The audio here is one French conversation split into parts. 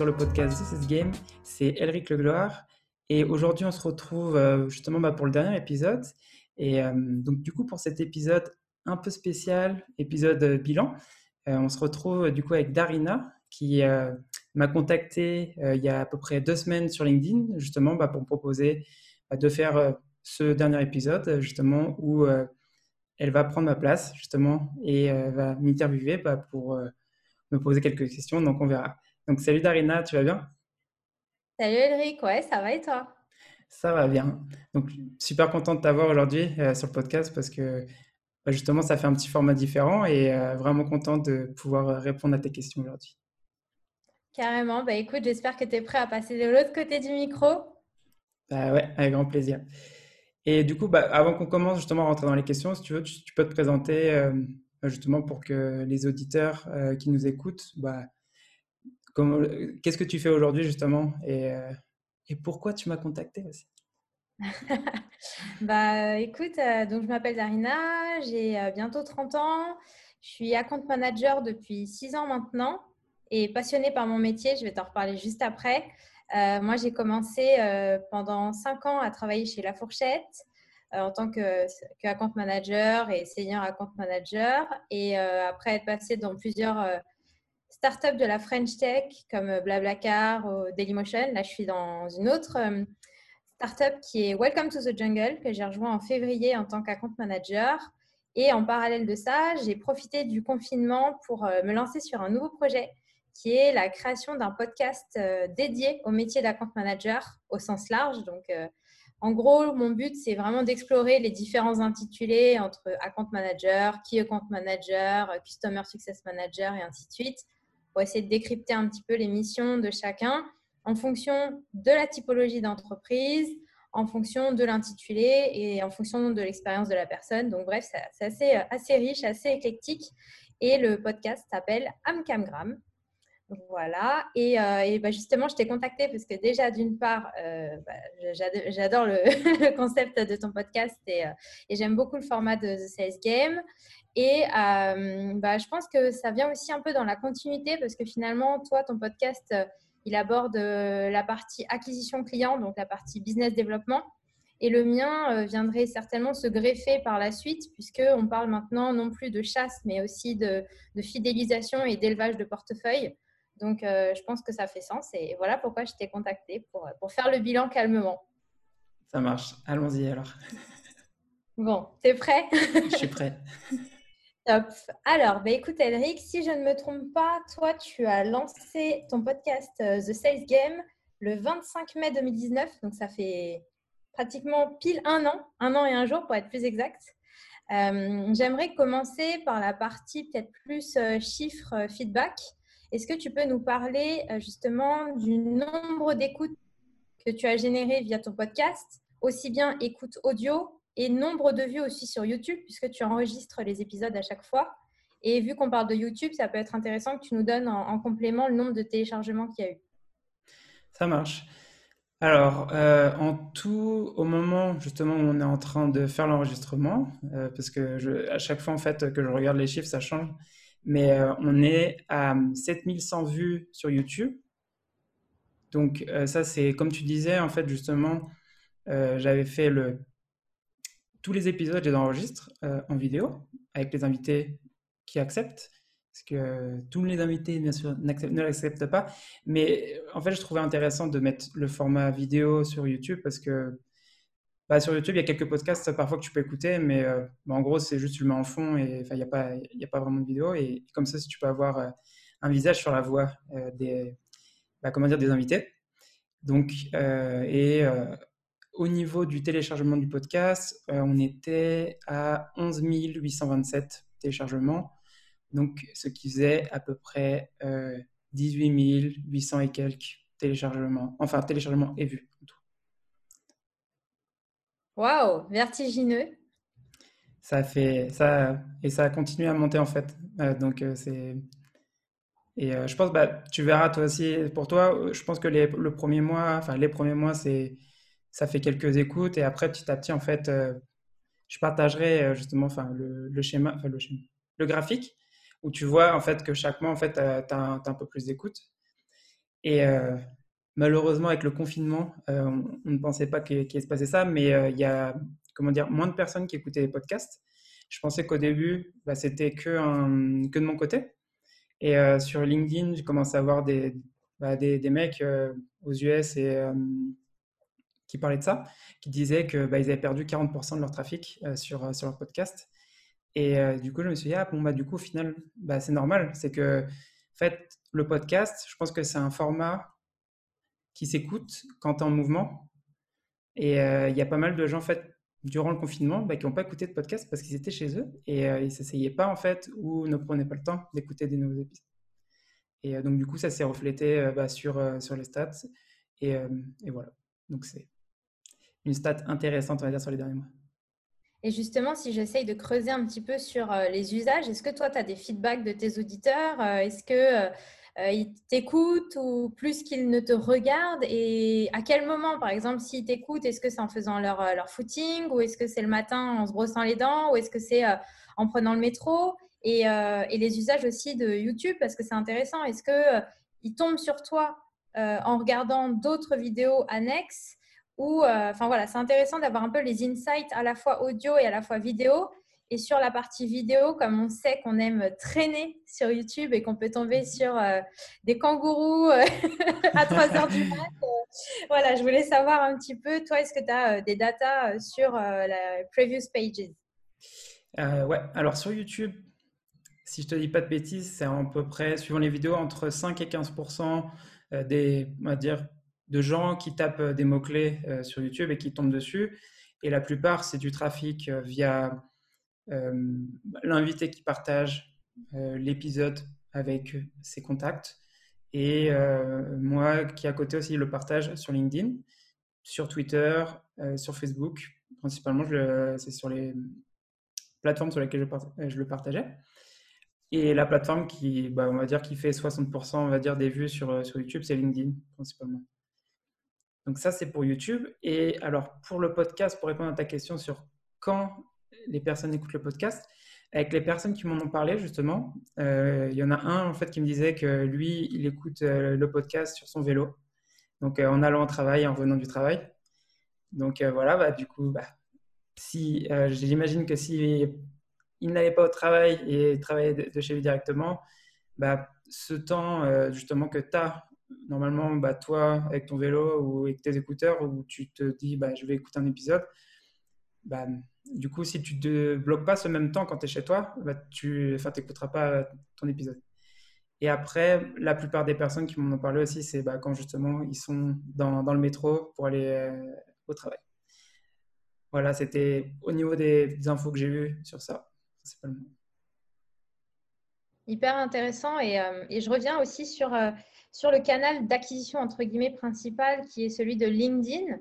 sur le podcast This is Game. C'est Elric Legloire. Et aujourd'hui, on se retrouve euh, justement bah, pour le dernier épisode. Et euh, donc, du coup, pour cet épisode un peu spécial, épisode euh, bilan, on se retrouve du coup avec Darina qui m'a contacté il y a à peu près deux semaines sur LinkedIn, justement bah, pour me proposer bah, de faire ce dernier épisode, justement, où elle va prendre ma place, justement, et va m'interviewer pour me poser quelques questions. Donc, on verra. Donc, salut Darina, tu vas bien? Salut Elric, ouais, ça va et toi? Ça va bien. Donc, super content de t'avoir aujourd'hui euh, sur le podcast parce que bah, justement, ça fait un petit format différent et euh, vraiment content de pouvoir euh, répondre à tes questions aujourd'hui. Carrément. Bah, écoute, j'espère que tu es prêt à passer de l'autre côté du micro. Bah, ouais, avec grand plaisir. Et du coup, bah, avant qu'on commence justement à rentrer dans les questions, si tu veux, tu, peux te présenter justement pour que les auditeurs qui nous écoutent bah, Qu'est-ce que tu fais aujourd'hui justement? Et, euh, pourquoi tu m'as contacté aussi? Bah, écoute, euh, donc je m'appelle Darina, j'ai euh, bientôt 30 ans, je suis account manager depuis 6 ans maintenant et passionnée par mon métier, je vais t'en reparler juste après. moi, j'ai commencé pendant 5 ans à travailler chez La Fourchette en tant que, que, account manager et senior account manager et après être passée dans plusieurs start-up de la French Tech comme euh, Blablacar ou Dailymotion. Là, je suis dans une autre euh, start-up qui est Welcome to the Jungle, que j'ai rejoint en février en tant qu'account manager. Et en parallèle de ça, j'ai profité du confinement pour euh, me lancer sur un nouveau projet qui est la création d'un podcast dédié au métier d'account manager au sens large. Donc, en gros, mon but, c'est vraiment d'explorer les différents intitulés entre account manager, key account manager, customer success manager et ainsi de suite pour essayer de décrypter un petit peu les missions de chacun en fonction de la typologie d'entreprise, en fonction de l'intitulé et en fonction de l'expérience de la personne. Donc bref, c'est assez, assez riche, assez éclectique. Et le podcast s'appelle Amcamgram. Voilà. Et, euh, bah, justement, je t'ai contacté parce que déjà, d'une part, euh, bah, j'adore le, concept de ton podcast et, euh, et j'aime beaucoup le format de The Sales Game. Et bah, je pense que ça vient aussi un peu dans la continuité parce que finalement, toi, ton podcast, il aborde la partie acquisition client, donc la partie business développement. Et le mien viendrait certainement se greffer par la suite, puisqu'on parle maintenant non plus de chasse, mais aussi de, fidélisation et d'élevage de portefeuille. Donc, je pense que ça fait sens. Et voilà pourquoi je t'ai contacté pour, pour faire le bilan calmement. Ça marche. Allons-y alors. Bon, t'es prêt? Je suis prêt. Top. Alors, bah, écoute, Elric, si je ne me trompe pas, toi, tu as lancé ton podcast euh, The Sales Game le 25 mai 2019. Donc, ça fait pratiquement pile un an, un an et un jour pour être plus exact. Euh, j'aimerais commencer par la partie peut-être plus euh, chiffres, feedback. Est-ce que tu peux nous parler justement du nombre d'écoutes que tu as généré via ton podcast, aussi bien écoute audio et nombre de vues aussi sur YouTube, puisque tu enregistres les épisodes à chaque fois? Et vu qu'on parle de YouTube, ça peut être intéressant que tu nous donnes en, complément le nombre de téléchargements qu'il y a eu. Ça marche. Alors, euh, en tout, au moment justement où on est en train de faire l'enregistrement, euh, parce que à chaque fois en fait que je regarde les chiffres, ça change, mais euh, on est à 7100 vues sur YouTube. Donc ça, c'est comme tu disais, en fait, justement, j'avais fait le tous les épisodes, je les enregistre euh, en vidéo avec les invités qui acceptent. Parce que tous les invités, bien sûr, ne l'acceptent pas. Mais euh, en fait, je trouvais intéressant de mettre le format vidéo sur YouTube parce que bah, sur YouTube, il y a quelques podcasts parfois que tu peux écouter, mais euh, bah, en gros, c'est juste tu le mets en fond et il n'y a, pas, a pas vraiment de vidéo. Et comme ça, si tu peux avoir un visage sur la voix des, bah, des invités. Donc, et au niveau du téléchargement du podcast, euh, on était à 11 827 téléchargements, donc ce qui faisait à peu près 18 euh, 800 et quelques téléchargements, enfin téléchargements et vues. Waouh, vertigineux. Ça fait ça et ça a continué à monter en fait. Euh, donc c'est et je pense bah tu verras toi aussi pour toi. Je pense que les, le premier mois, enfin les premiers mois c'est ça fait quelques écoutes et après petit à petit en fait euh, je partagerai euh, justement le, schéma le schéma le graphique où tu vois en fait que chaque mois en fait tu as, un peu plus d'écoute Et malheureusement, avec le confinement, on, ne pensait pas qu'il allait se passer ça, mais il y a comment dire, moins de personnes qui écoutaient les podcasts. Je pensais qu'au début, bah, c'était que, de mon côté. Et sur LinkedIn, j'ai commencé à voir des, bah, des, mecs aux US et, qui parlaient de ça, qui disaient qu'ils bah, avaient perdu 40% de leur trafic sur, sur leur podcast. Et du coup, je me suis dit, ah bon, bah, du coup, au final, bah, c'est normal. C'est que, en fait, le podcast, je pense que c'est un format qui s'écoute quand tu es en mouvement. Et il y a pas mal de gens, en fait, durant le confinement, bah, qui n'ont pas écouté de podcast parce qu'ils étaient chez eux et ils ne s'essayaient pas, en fait, ou ne prenaient pas le temps d'écouter des nouveaux épisodes. Et donc, du coup, ça s'est reflété bah, sur, sur les stats. Et, et voilà. Donc, c'est une stat intéressante, on va dire, sur les derniers mois. Et justement, si j'essaye de creuser un petit peu sur les usages, est-ce que toi, tu as des feedbacks de tes auditeurs? Est-ce que euh, ils t'écoutent ou plus qu'ils ne te regardent? Et à quel moment, par exemple, s'ils t'écoutent, est-ce que c'est en faisant leur, euh, leur footing ou est-ce que c'est le matin en se brossant les dents ou est-ce que c'est euh, en prenant le métro? Et, et, les usages aussi de YouTube parce que c'est intéressant. Est-ce que ils tombent sur toi en regardant d'autres vidéos annexes ou enfin voilà, c'est intéressant d'avoir un peu les insights à la fois audio et à la fois vidéo et sur la partie vidéo, comme on sait qu'on aime traîner sur YouTube et qu'on peut tomber sur euh, des kangourous euh, à 3 heures du mat, euh, voilà, je voulais savoir un petit peu, toi, est-ce que tu as des datas sur la previous pages? Ouais, alors sur YouTube, si je te dis pas de bêtises, c'est à peu près, suivant les vidéos, entre 5 et 15% des, on va dire, de gens qui tapent des mots-clés sur YouTube et qui tombent dessus. Et la plupart, c'est du trafic via l'invité qui partage euh, l'épisode avec ses contacts et euh, moi qui à côté aussi le partage sur LinkedIn, sur Twitter, sur Facebook. Principalement, c'est sur les plateformes sur lesquelles je, le partageais. Et la plateforme qui, bah, on va dire, qui fait 60% on va dire, des vues sur, sur YouTube, c'est LinkedIn principalement. Donc ça, c'est pour YouTube. Et alors, pour le podcast, pour répondre à ta question sur quand les personnes écoutent le podcast. Avec les personnes qui m'en ont parlé, justement, euh, il y en a un en fait qui me disait que lui, il écoute euh, le podcast sur son vélo, donc euh, en allant au travail, en revenant du travail. Donc voilà, bah, du coup, bah, si j'imagine que si il n'allait pas au travail et travaillait de, chez lui directement, bah, ce temps justement que tu as normalement, bah, toi, avec ton vélo ou avec tes écouteurs, où tu te dis, bah, je vais écouter un épisode, bah, du coup, si tu ne bloques pas ce même temps quand tu es chez toi, bah, tu n'écouteras pas ton épisode. Et après, la plupart des personnes qui m'en ont parlé aussi, c'est bah, quand justement ils sont dans, dans le métro pour aller euh, au travail. Voilà, c'était au niveau des, infos que j'ai eues sur ça, principalement. Hyper intéressant. Et, euh, et, je reviens aussi sur, euh, sur le canal d'acquisition, entre guillemets, principal, qui est celui de LinkedIn.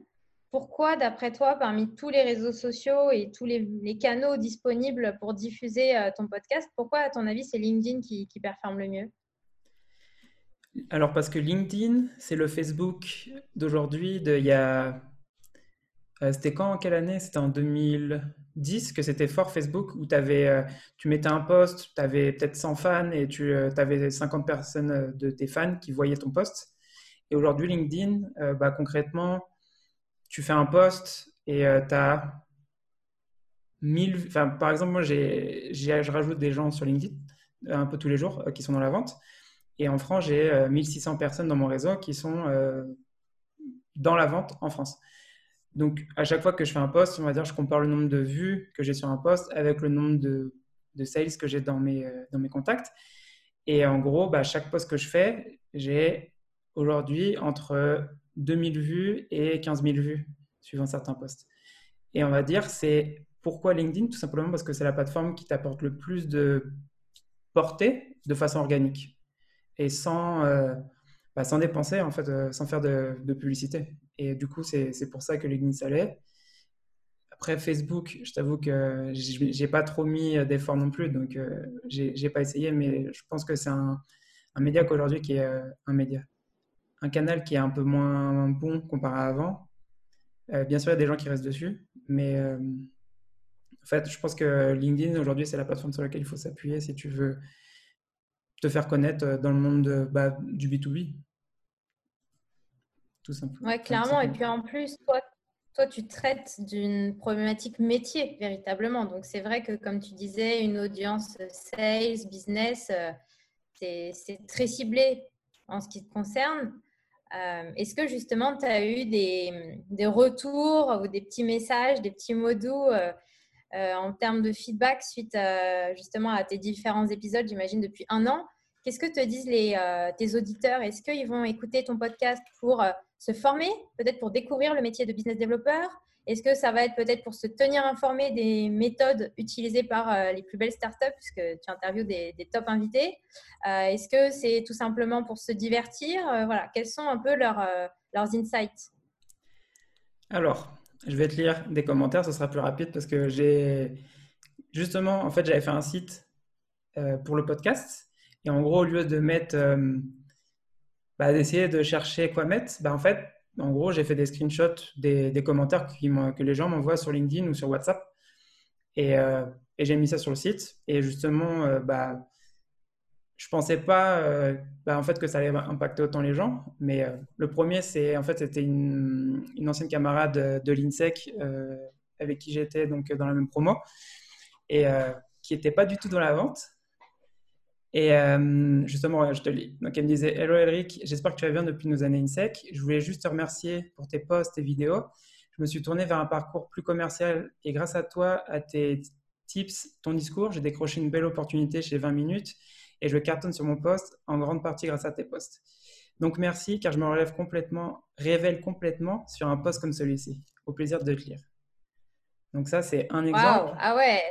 Pourquoi, d'après toi, parmi tous les réseaux sociaux et tous les, canaux disponibles pour diffuser euh, ton podcast, pourquoi, à ton avis, c'est LinkedIn qui, performe le mieux? Alors, parce que LinkedIn, c'est le Facebook d'aujourd'hui. Il y a... Euh, c'était quand, en quelle année? C'était en 2010 que c'était fort Facebook où avais, euh, tu mettais un post, tu avais peut-être 100 fans et tu avais 50 personnes de tes fans qui voyaient ton post. Et aujourd'hui, LinkedIn, bah, concrètement, tu fais un post et tu as 1000. Enfin, par exemple, moi, je rajoute des gens sur LinkedIn un peu tous les jours euh, qui sont dans la vente. Et en France, j'ai 1600 euh, personnes dans mon réseau qui sont euh, dans la vente en France. Donc, à chaque fois que je fais un post, on va dire, je compare le nombre de vues que j'ai sur un post avec le nombre de, de sales que j'ai dans mes, dans contacts. Et en gros, bah, chaque post que je fais, j'ai aujourd'hui entre 2000 vues et 15 000 vues, suivant certains posts. Et on va dire, c'est pourquoi LinkedIn? Tout simplement parce que c'est la plateforme qui t'apporte le plus de portée de façon organique et sans, euh, bah, sans dépenser, en fait, euh, sans faire de, publicité. Et du coup, c'est pour ça que LinkedIn s'allait. Après, Facebook, je t'avoue que j'ai pas trop mis d'efforts non plus, donc euh, j'ai pas essayé, mais je pense que c'est un, un média qu'aujourd'hui qui est un média un canal qui est un peu moins bon comparé à avant. Euh, bien sûr, il y a des gens qui restent dessus, mais euh, en fait, je pense que LinkedIn aujourd'hui, c'est la plateforme sur laquelle il faut s'appuyer si tu veux te faire connaître euh, dans le monde bah, du B2B. tout simplement. Ouais, clairement. Et puis en plus, toi, toi, tu traites d'une problématique métier véritablement. Donc c'est vrai que comme tu disais, une audience sales, business, c'est très ciblé en ce qui te concerne. Euh, est-ce que justement tu as eu des, retours ou des petits messages, des petits mots doux euh, en termes de feedback suite justement à tes différents épisodes, j'imagine depuis un an? Qu'est-ce que te disent les, tes auditeurs? Est-ce qu'ils vont écouter ton podcast pour se former, peut-être pour découvrir le métier de business developer? Est-ce que ça va être peut-être pour se tenir informé des méthodes utilisées par euh, les plus belles startups, puisque tu interviews des, top invités euh, Est-ce que c'est tout simplement pour se divertir euh, Voilà, quels sont un peu leurs, leurs insights? Alors, je vais te lire des commentaires, ce sera plus rapide parce que j'ai justement, en fait, j'avais fait un site pour le podcast. Et en gros, au lieu de mettre bah, d'essayer de chercher quoi mettre, bah, en fait, en gros, j'ai fait des screenshots des, commentaires que les gens m'envoient sur LinkedIn ou sur WhatsApp. Et, euh, j'ai mis ça sur le site. Et justement, euh, bah, je pensais pas euh, bah, en fait, que ça allait impacter autant les gens. Mais le premier, c'est en fait, c'était une, ancienne camarade de l'INSEC avec qui j'étais dans la même promo et qui n'était pas du tout dans la vente et euh, justement, je te lis. Donc, elle me disait Hello Elric, j'espère que tu vas bien depuis nos années INSEC. Je voulais juste te remercier pour tes posts et vidéos. Je me suis tourné vers un parcours plus commercial et grâce à toi, à tes tips, ton discours, j'ai décroché une belle opportunité chez 20 minutes et je cartonne sur mon poste en grande partie grâce à tes posts. Donc, merci car je me relève complètement, révèle complètement sur un post comme celui-ci. Au plaisir de te lire. Donc, ça, c'est un exemple. Ah ouais,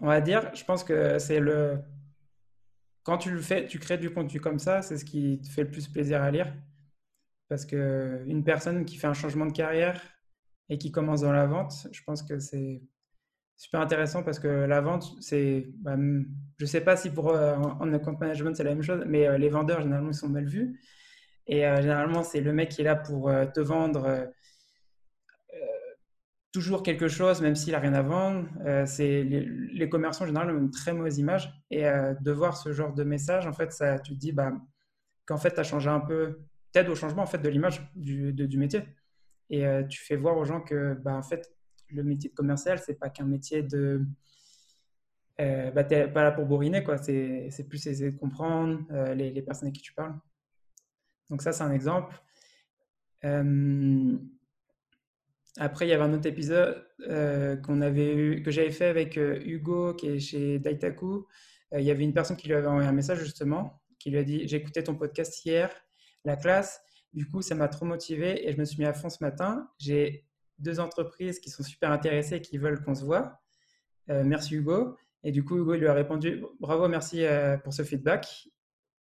on va dire, je pense que c'est le. Quand tu le fais, tu crées du contenu comme ça, c'est ce qui te fait le plus plaisir à lire. Parce qu'une personne qui fait un changement de carrière et qui commence dans la vente, je pense que c'est super intéressant parce que la vente, c'est. Bah, je ne sais pas si pour euh, en account management c'est la même chose, mais euh, les vendeurs, généralement, ils sont mal vus. Et euh, généralement, c'est le mec qui est là pour te vendre toujours quelque chose, même s'il n'a rien à vendre. Euh, c'est les, commerçants en général ont une très mauvaise image. Et euh, de voir ce genre de message, en fait, ça, tu te dis bah, qu'en fait, tu as changé un peu, peut-être au changement en fait, de l'image du, métier. Et euh, tu fais voir aux gens que bah, en fait, le métier de commercial, c'est pas qu'un métier de. bah, tu n'es pas là pour bourriner, quoi. C'est, plus essayer de comprendre les, les, personnes avec qui tu parles. Donc, ça, c'est un exemple. Après, il y avait un autre épisode euh, que j'avais fait avec euh, Hugo, qui est chez Daitaku. Euh, il y avait une personne qui lui avait envoyé un message justement, qui lui a dit écouté ton podcast hier, la classe. Du coup, ça m'a trop motivé et je me suis mis à fond ce matin. J'ai deux entreprises qui sont super intéressées et qui veulent qu'on se voit. merci Hugo. Et du coup, Hugo lui a répondu Bravo, merci pour ce feedback.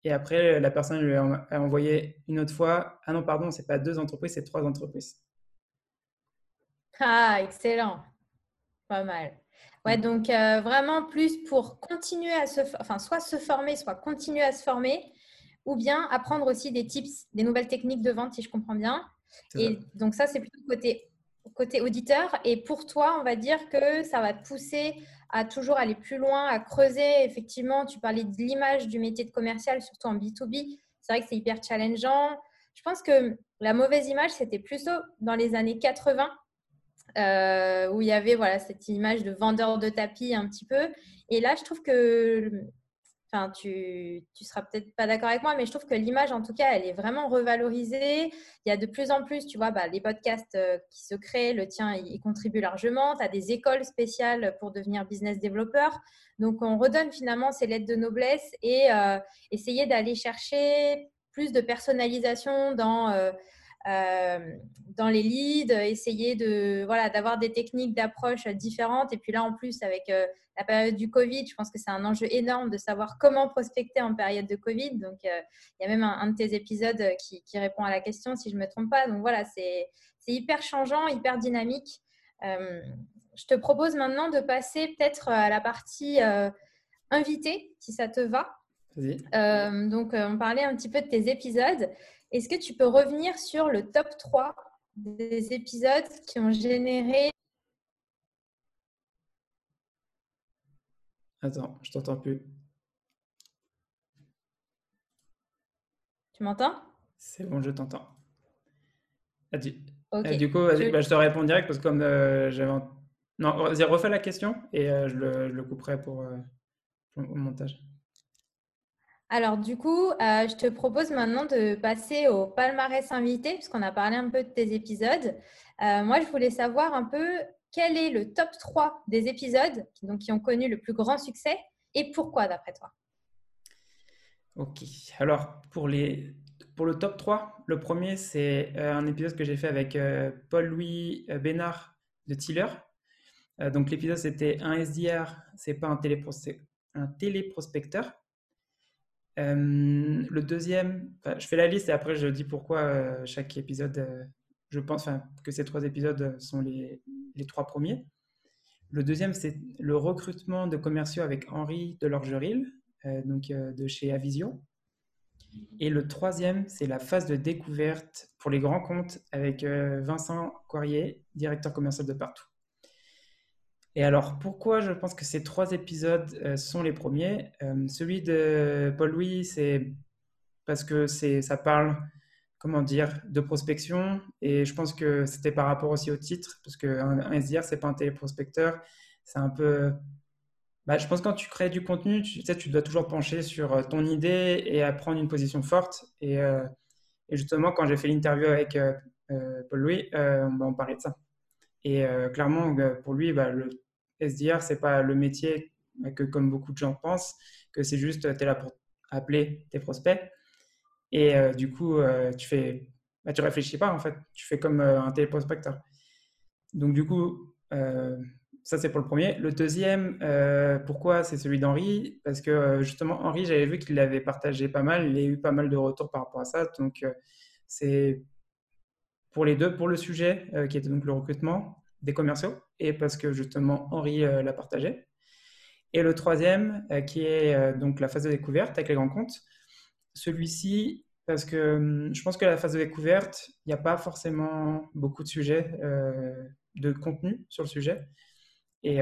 Et après, la personne lui a envoyé une autre fois Ah non, pardon, c'est pas deux entreprises, c'est trois entreprises. Ah, excellent. Pas mal. Ouais, mm. donc euh, vraiment plus pour continuer à se, enfin, soit se former, soit continuer à se former, ou bien apprendre aussi des tips, des nouvelles techniques de vente, si je comprends bien. Et donc ça, c'est plutôt côté, côté auditeur. Et pour toi, on va dire que ça va te pousser à toujours aller plus loin, à creuser. Effectivement, tu parlais de l'image du métier de commercial, surtout en B2B. C'est vrai que c'est hyper challengeant. Je pense que la mauvaise image, c'était plutôt dans les années 80 euh, où il y avait voilà, cette image de vendeur de tapis un petit peu. Et là, je trouve que, enfin, tu ne seras peut-être pas d'accord avec moi, mais je trouve que l'image, en tout cas, elle est vraiment revalorisée. Il y a de plus en plus, tu vois, bah, les podcasts euh, qui se créent, le tien, il, contribue largement. Tu as des écoles spéciales pour devenir business developer. Donc, on redonne finalement ces lettres de noblesse et euh, essayer d'aller chercher plus de personnalisation dans dans les leads, essayer de voilà d'avoir des techniques d'approche différentes. Et puis là, en plus, avec euh, la période du Covid, je pense que c'est un enjeu énorme de savoir comment prospecter en période de Covid. Donc, euh, il y a même un, de tes épisodes qui, répond à la question, si je ne me trompe pas. Donc voilà, c'est hyper changeant, hyper dynamique. je te propose maintenant de passer peut-être à la partie invité, si ça te va. donc, on parlait un petit peu de tes épisodes. Est-ce que tu peux revenir sur le top 3 des épisodes qui ont généré... Attends, je t'entends plus. Tu m'entends? C'est bon, je t'entends. Ah, du... Coup, je... Bah, je... te réponds direct parce que comme j'avais... Non, refais la question et je le, je, le, couperai pour, pour le montage. Alors, du coup, euh, je te propose maintenant de passer au palmarès invité, puisqu'on a parlé un peu de tes épisodes. Euh, moi, je voulais savoir un peu quel est le top 3 des épisodes donc, qui ont connu le plus grand succès et pourquoi, d'après toi? Ok. Alors, pour, les, pour le top 3, le premier, c'est euh, un épisode que j'ai fait avec Paul-Louis Bénard de Tiller. donc, l'épisode, c'était un SDR, c'est pas un, un téléprospecteur. Euh, le deuxième, je fais la liste et après je dis pourquoi euh, chaque épisode, euh, je pense que ces trois épisodes sont les, les trois premiers. Le deuxième, c'est le recrutement de commerciaux avec Henri Delorgeril, donc de chez Avision. Et le troisième, c'est la phase de découverte pour les grands comptes avec Vincent Coirier, directeur commercial de partout. Et alors, pourquoi je pense que ces trois épisodes euh, sont les premiers euh, Celui de Paul Louis, c'est parce que ça parle, comment dire, de prospection. Et je pense que c'était par rapport aussi au titre, parce qu'un un SDR, c'est pas un téléprospecteur. C'est un peu. Bah, je pense que quand tu crées du contenu, tu sais, tu dois toujours pencher sur euh, ton idée et à prendre une position forte. Et, justement, quand j'ai fait l'interview avec Paul Louis, on parlait de ça. Et euh, clairement, euh, pour lui, bah, le SDR, c'est pas le métier que, comme beaucoup de gens pensent, que c'est juste, tu es là pour appeler tes prospects. Et euh, du coup, tu fais, bah, tu réfléchis pas en fait, tu fais comme un téléprospecteur. Donc du coup, ça c'est pour le premier. Le deuxième, pourquoi? C'est celui d'Henri Parce que justement, Henri, j'avais vu qu'il l'avait partagé pas mal, il a eu pas mal de retours par rapport à ça. Donc c'est pour les deux, pour le sujet euh, qui était donc le recrutement des commerciaux et parce que justement Henri euh, l'a partagé. Et le troisième euh, qui est donc la phase de découverte avec les grands comptes. Celui-ci, parce que hum, je pense que la phase de découverte, il n'y a pas forcément beaucoup de sujets, de contenu sur le sujet. Et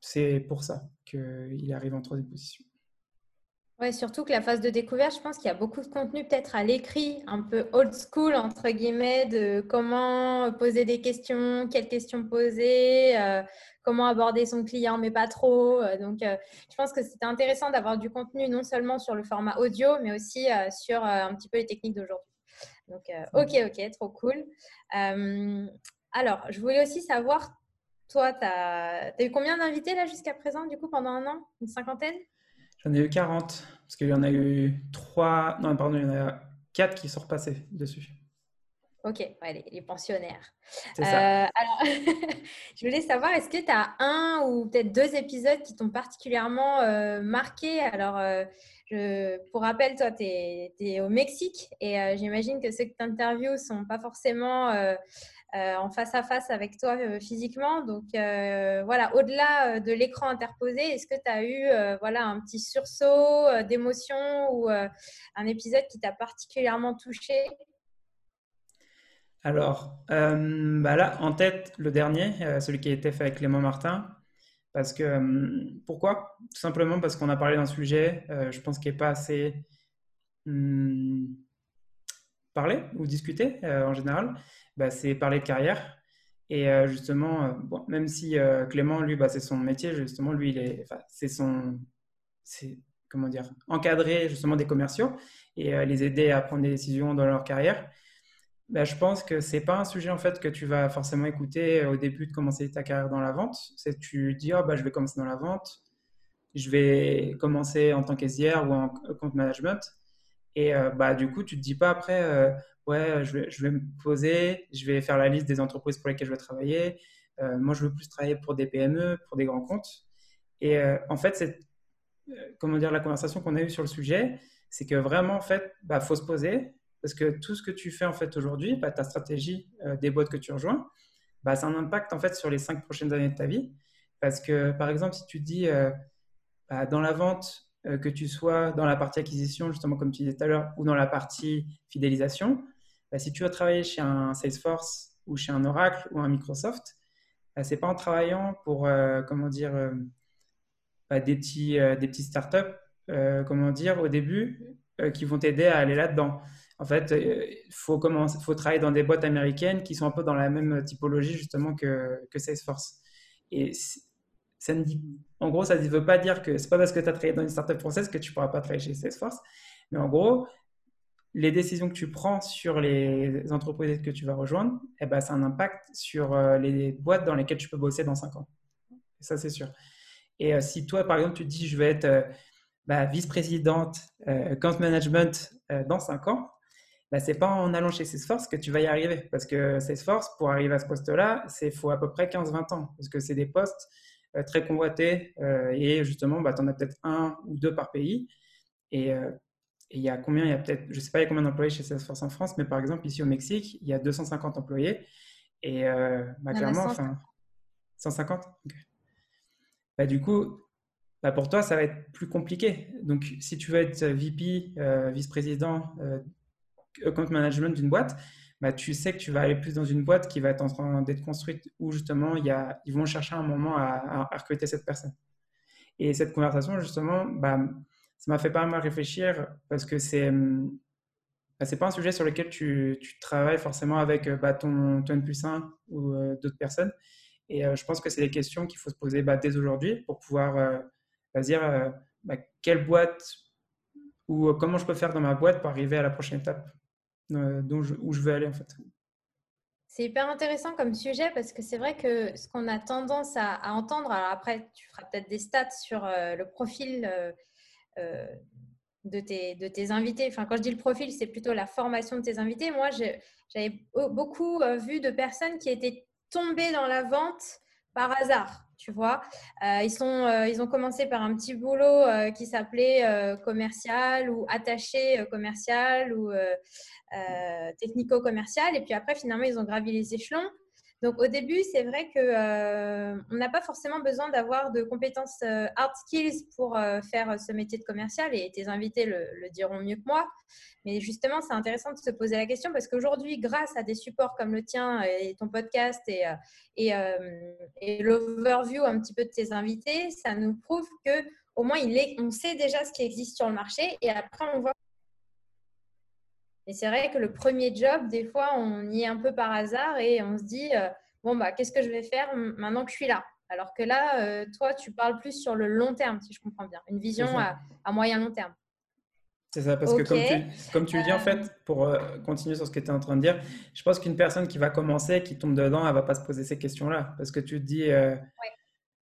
c'est pour ça qu'il arrive en troisième position. Ouais, surtout que la phase de découverte, je pense qu'il y a beaucoup de contenu peut-être à l'écrit, un peu old school, entre guillemets, de comment poser des questions, quelles questions poser, euh, comment aborder son client, mais pas trop. Euh, donc, euh, je pense que c'était intéressant d'avoir du contenu non seulement sur le format audio, mais aussi sur un petit peu les techniques d'aujourd'hui. Donc, ok, ok, trop cool. alors, je voulais aussi savoir, toi, tu as, as, eu combien d'invités là jusqu'à présent, du coup, pendant un an? Une cinquantaine? J'en ai eu 40, parce qu'il y en a eu 3, non, pardon, il y en a 4 qui sont repassés dessus. Ok, les, pensionnaires. C'est ça. Euh, alors, je voulais savoir, est-ce que tu as un ou peut-être deux épisodes qui t'ont particulièrement euh, marqué? Alors, euh, je, pour rappel, toi, tu es, au Mexique et j'imagine que ceux que tu interviews ne sont pas forcément euh, en face à face avec toi euh, physiquement. Donc euh, voilà, au-delà de l'écran interposé, est-ce que tu as eu voilà, un petit sursaut d'émotion ou un épisode qui t'a particulièrement touché? Alors, bah là, en tête, le dernier, celui qui a été fait avec Clément Martin. Parce que, pourquoi? Tout simplement parce qu'on a parlé d'un sujet, je pense, qui n'est pas assez hmm, parlé ou discuté en général. Bah, c'est parler de carrière. Et euh, justement, euh, même si euh, Clément, lui, bah, c'est son métier, justement, lui, c'est son, comment dire, encadrer justement des commerciaux et les aider à prendre des décisions dans leur carrière. Bah, je pense que c'est pas un sujet en fait que tu vas forcément écouter au début de commencer ta carrière dans la vente. C'est tu dis oh, je vais commencer dans la vente, je vais commencer en tant qu'SDR ou en compte management. Et bah du coup tu te dis pas après ouais, je vais, je vais, me poser, je vais faire la liste des entreprises pour lesquelles je veux travailler. Euh, moi, je veux plus travailler pour des PME, pour des grands comptes. Et euh, en fait, c'est euh, comment dire la conversation qu'on a eue sur le sujet, c'est que vraiment, en fait, bah, faut se poser parce que tout ce que tu fais en fait aujourd'hui, bah, ta stratégie des boîtes que tu rejoins, bah, ça a un impact en fait sur les cinq prochaines années de ta vie. Parce que, par exemple, si tu dis bah, dans la vente, que tu sois dans la partie acquisition, justement comme tu disais tout à l'heure, ou dans la partie fidélisation, bah, si tu veux travailler chez un Salesforce ou chez un Oracle ou un Microsoft, bah, c'est pas en travaillant pour, euh, comment dire, euh, bah, des, petits, euh, des petits startups, comment dire, au début, qui vont t'aider à aller là-dedans. En fait, faut, faut travailler dans des boîtes américaines qui sont un peu dans la même typologie justement que, que Salesforce. Et ça ne dit, en gros, ça ne veut pas dire que c'est pas parce que tu as travaillé dans une startup française que tu pourras pas travailler chez Salesforce. Mais en gros, les décisions que tu prends sur les entreprises que tu vas rejoindre, eh ben, un impact sur euh, les boîtes dans lesquelles tu peux bosser dans 5 ans. Ça, c'est sûr. Et euh, si toi, par exemple, tu te dis, je vais être euh, bah, vice-présidente, account management dans 5 ans, bah, ce n'est pas en allant chez Salesforce que tu vas y arriver. Parce que Salesforce, pour arriver à ce poste-là, il faut à peu près 15-20 ans. Parce que c'est des postes très convoités. et justement, bah, tu en as peut-être un ou deux par pays. Et et il y a combien Il y a peut-être, je ne sais pas, il y a combien d'employés chez Salesforce en France, mais par exemple, ici au Mexique, il y a 250 employés. Et euh, bah, clairement, enfin, 150 bah, Du coup, bah, pour toi, ça va être plus compliqué. Donc, si tu veux être VP, euh, vice-président, euh, account management d'une boîte, bah, tu sais que tu vas aller plus dans une boîte qui va être en train d'être construite où justement, y a, ils vont chercher un moment à, recruter cette personne. Et cette conversation, justement, bah, ça m'a fait pas mal réfléchir parce que c'est hum, bah, c'est pas un sujet sur lequel tu, tu travailles forcément avec euh, bah, ton, ton N plus 1 ou euh, d'autres personnes. Et euh, je pense que c'est des questions qu'il faut se poser dès aujourd'hui pour pouvoir bah, dire quelle boîte ou comment je peux faire dans ma boîte pour arriver à la prochaine étape dont où je veux aller en fait. C'est hyper intéressant comme sujet parce que c'est vrai que ce qu'on a tendance à, entendre, alors après tu feras peut-être des stats sur le profil euh, de, tes, invités. Enfin, quand je dis le profil, c'est plutôt la formation de tes invités. Moi, j'avais beaucoup euh, vu de personnes qui étaient tombées dans la vente par hasard, tu vois. Euh, ils, sont, ils ont commencé par un petit boulot qui s'appelait commercial ou attaché commercial ou technico-commercial. Et puis après, finalement, ils ont gravi les échelons. Donc au début, c'est vrai que euh, on n'a pas forcément besoin d'avoir de compétences euh, hard skills pour euh, faire ce métier de commercial et tes invités le, diront mieux que moi. Mais justement, c'est intéressant de se poser la question parce qu'aujourd'hui, grâce à des supports comme le tien et ton podcast et, et, et l'overview un petit peu de tes invités, ça nous prouve que au moins on sait déjà ce qui existe sur le marché et après on voit et c'est vrai que le premier job, des fois, on y est un peu par hasard et on se dit, euh, bon, bah, qu'est-ce que je vais faire maintenant que je suis là? Alors que là, euh, toi, tu parles plus sur le long terme, si je comprends bien, une vision à, moyen long terme. C'est ça, parce que comme tu, comme tu le dis, en fait, euh. pour continuer sur ce que tu es en train de dire, je pense qu'une personne qui va commencer, qui tombe dedans, elle va pas se poser ces questions-là. Parce que tu te dis,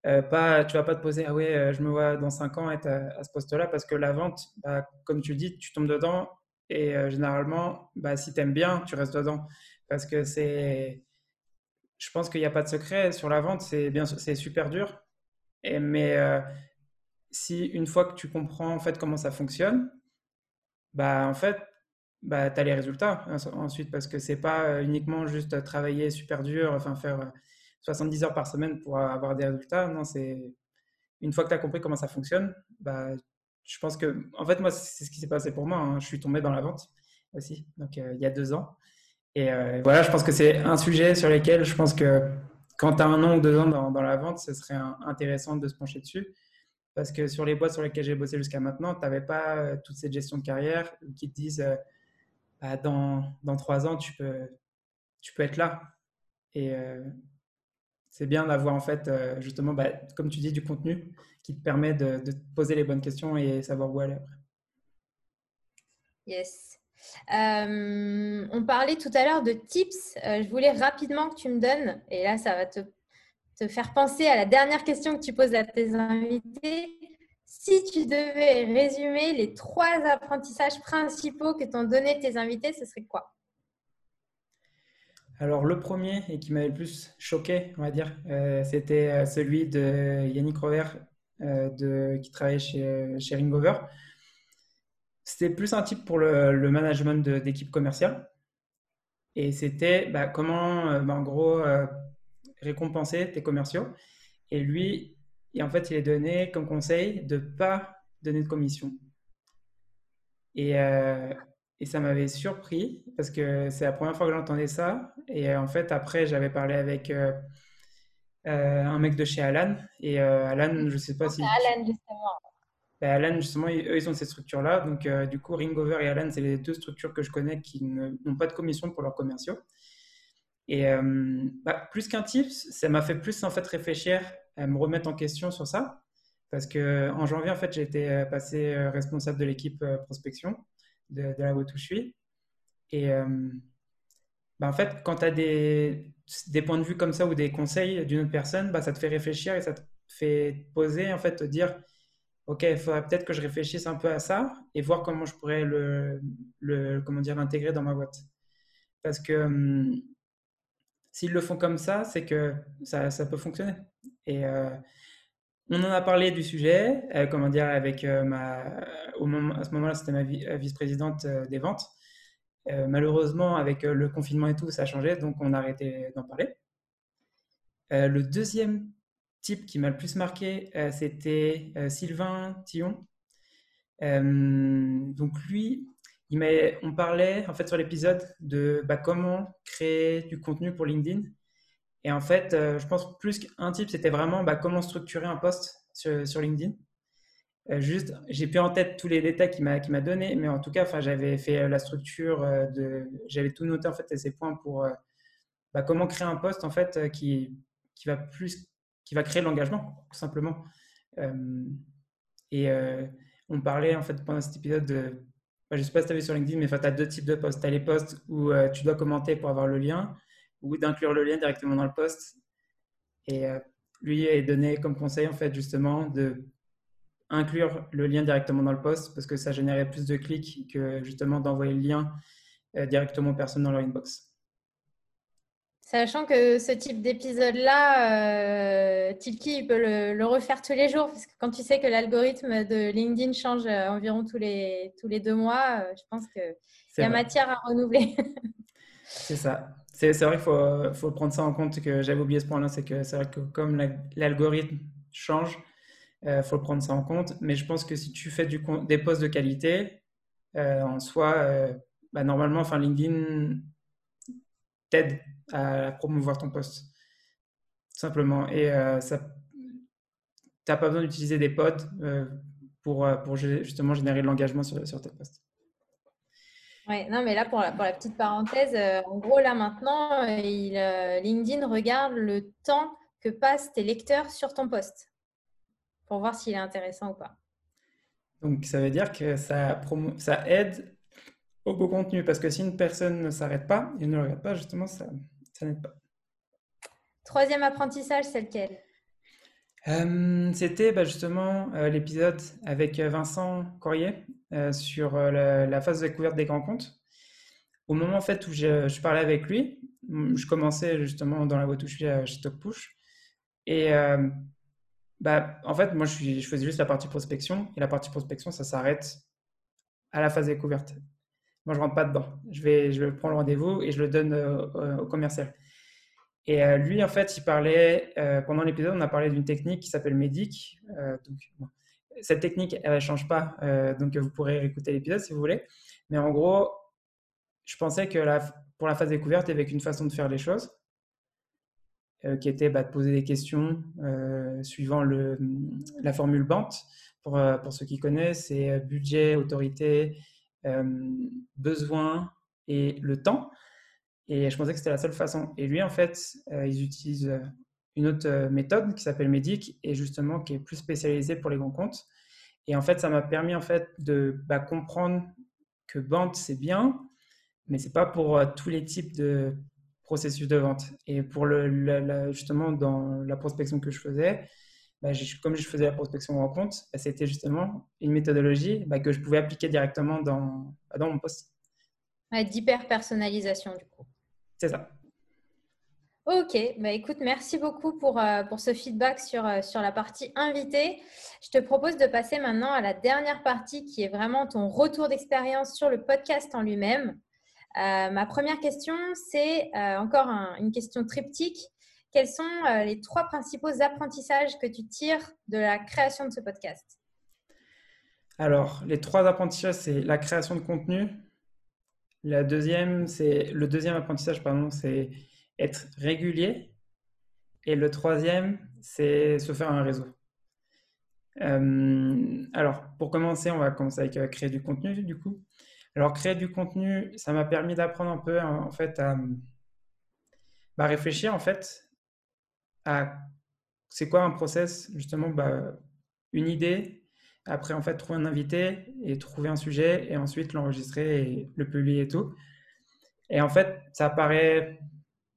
pas, tu vas pas te poser, ah ouais, je me vois dans 5 ans être à, ce poste-là, parce que la vente, bah, comme tu le dis, tu tombes dedans, et euh, généralement, bah, si tu aimes bien, tu restes dedans. Parce que c'est. Je pense qu'il n'y a pas de secret. Sur la vente, c'est bien c'est super dur. Et, mais euh, si une fois que tu comprends en fait comment ça fonctionne, bah en fait, bah, tu as les résultats ensuite parce que c'est pas euh, uniquement juste travailler super dur, enfin faire 70 heures par semaine pour avoir des résultats. Non, c'est une fois que tu as compris comment ça fonctionne, bah, je pense que, en fait, moi, c'est ce qui s'est passé pour moi. Hein. Je suis tombé dans la vente aussi, donc euh, il y a deux ans. Et euh, voilà, je pense que c'est un sujet sur lequel je pense que quand tu as un an ou deux ans dans, dans la vente, ce serait intéressant de se pencher dessus. Parce que sur les boîtes sur lesquelles j'ai bossé jusqu'à maintenant, tu n'avais pas euh, toute cette gestion de carrière qui te disent bah, dans, dans, trois ans, tu peux, tu peux être là. Et c'est bien d'avoir en fait justement, bah, comme tu dis, du contenu qui te permet de, de, poser les bonnes questions et savoir où aller après. Yes. Euh, on parlait tout à l'heure de tips. Euh, je voulais rapidement que tu me donnes, et là, ça va te, te, faire penser à la dernière question que tu poses à tes invités. Si tu devais résumer les trois apprentissages principaux que t'ont donné tes invités, ce serait quoi? Alors, le premier et qui m'avait le plus choqué, on va dire, euh, c'était celui de Yannick Rover euh, qui travaillait chez, chez Ringover. C'était plus un type pour le, management d'équipe commerciale. Et c'était bah, comment, euh, bah, en gros, euh, récompenser tes commerciaux. Et lui, et en fait, il est donné comme conseil de ne pas donner de commission. Et ça m'avait surpris parce que c'est la première fois que j'entendais ça. Et en fait, après, j'avais parlé avec euh, un mec de chez Alan. Et euh, Alan, je sais pas si. Alan, justement. bah, Alan, justement, eux, ils ont ces structures-là. Donc, du coup, Ringover et Alan, c'est les deux structures que je connais qui n'ont pas de commission pour leurs commerciaux. Et bah, plus qu'un tips, ça m'a fait plus en fait réfléchir, à me remettre en question sur ça. Parce qu'en janvier, en fait, j'ai été passé responsable de l'équipe prospection de, de là où je suis. Et bah, en fait, quand tu as des, des, points de vue comme ça ou des conseils d'une autre personne, bah, ça te fait réfléchir et ça te fait poser, en fait, te dire, OK, il faudrait peut-être que je réfléchisse un peu à ça et voir comment je pourrais le, le comment dire, l'intégrer dans ma boîte. Parce que hum, s'ils le font comme ça, c'est que ça, ça, peut fonctionner. Et euh, on en a parlé du sujet, euh, comment dire, avec euh, ma, au moment, à ce moment-là, c'était ma vice-présidente des ventes. Euh, malheureusement, avec euh, le confinement et tout, ça a changé, donc on a arrêté d'en parler. Euh, le deuxième type qui m'a le plus marqué, c'était Sylvain Tillon. donc lui, il on parlait en fait sur l'épisode de bah, comment créer du contenu pour LinkedIn. Et en fait, je pense plus qu'un type, c'était vraiment bah, comment structurer un post sur LinkedIn. Euh, juste, j'ai plus en tête tous les détails qu'il m'a, m'a donné, mais en tout cas, j'avais fait euh, la structure euh, de, j'avais tout noté en fait ces points pour bah, comment créer un poste en fait qui, qui va plus, qui va créer l'engagement tout simplement. et on parlait en fait pendant cet épisode de, bah, je sais pas si tu as sur LinkedIn, mais tu as deux types de postes. Tu as les postes où tu dois commenter pour avoir le lien ou d'inclure le lien directement dans le poste. Et lui est donné comme conseil en fait justement de inclure le lien directement dans le post parce que ça générait plus de clics que justement d'envoyer le lien euh, directement aux personnes dans leur inbox. Sachant que ce type d'épisode-là, euh, Tilki peut le, refaire tous les jours, parce que quand tu sais que l'algorithme de LinkedIn change euh, environ tous les, tous les deux mois, je pense qu'il y a matière à renouveler. c'est ça. C'est vrai qu'il faut, prendre ça en compte, que j'avais oublié ce point-là, c'est que c'est vrai que comme l'algorithme change, il euh, faut prendre ça en compte. Mais je pense que si tu fais des posts de qualité, euh, en soi, euh, bah, normalement, enfin, LinkedIn t'aide à promouvoir ton post. Simplement. Et ça, tu n'as pas besoin d'utiliser des pods pour, pour justement générer de l'engagement sur, sur tes posts. Ouais, non, mais là, pour la, pour la petite parenthèse, en gros, là maintenant, il, LinkedIn regarde le temps que passent tes lecteurs sur ton post pour voir s'il est intéressant ou pas. Donc, ça veut dire que ça, ça aide au beau contenu parce que si une personne ne s'arrête pas et ne le regarde pas, justement, ça, ça n'aide pas. Troisième apprentissage, c'est lequel? Euh, C'était bah, justement euh, l'épisode avec Vincent Corrier euh, sur la, phase de découverte des grands comptes. Au moment en fait, où je, parlais avec lui, je commençais justement dans la boîte où je chez Top Push. Et bah, en fait, moi, je, faisais juste la partie prospection. Et la partie prospection, ça s'arrête à la phase découverte. Moi, je rentre pas dedans. Je vais, je prendre le rendez-vous et je le donne euh, au commercial. Et euh, lui, en fait, il parlait, euh, pendant l'épisode, on a parlé d'une technique qui s'appelle MEDIC. donc, cette technique, elle ne change pas. donc, vous pourrez écouter l'épisode si vous voulez. Mais en gros, je pensais que pour la phase découverte, il y avait qu'une façon de faire les choses. Euh, qui était bah, de poser des questions euh, suivant le, la formule BANT. Euh, pour ceux qui connaissent, c'est budget, autorité, besoin et le temps. Et je pensais que c'était la seule façon. Et lui, en fait, ils utilisent une autre méthode qui s'appelle MEDIC et justement qui est plus spécialisée pour les grands comptes. Et en fait, ça m'a permis en fait de bah, comprendre que BANT c'est bien, mais c'est pas pour tous les types de processus de vente. Et pour le, justement, dans la prospection que je faisais, bah, comme je faisais la prospection en compte, bah, c'était justement une méthodologie que je pouvais appliquer directement dans, dans mon poste. D'hyper-personnalisation, du coup. C'est ça. Ok, bah écoute, merci beaucoup pour, euh, pour ce feedback sur, euh, sur la partie invitée. Je te propose de passer maintenant à la dernière partie qui est vraiment ton retour d'expérience sur le podcast en lui-même. Euh, ma première question, c'est euh, encore une question triptyque. Quels sont euh, les trois principaux apprentissages que tu tires de la création de ce podcast? Alors, les trois apprentissages, c'est la création de contenu. La deuxième, c'est le deuxième apprentissage, pardon, c'est être régulier. Et le troisième, c'est se faire un réseau. alors, pour commencer, on va commencer avec créer du contenu, du coup. Alors, créer du contenu, ça m'a permis d'apprendre un peu, hein, en fait, à bah, réfléchir, en fait, à c'est quoi un process, justement, bah, une idée, après, en fait, trouver un invité et trouver un sujet et ensuite l'enregistrer et le publier et tout. Et en fait, ça paraît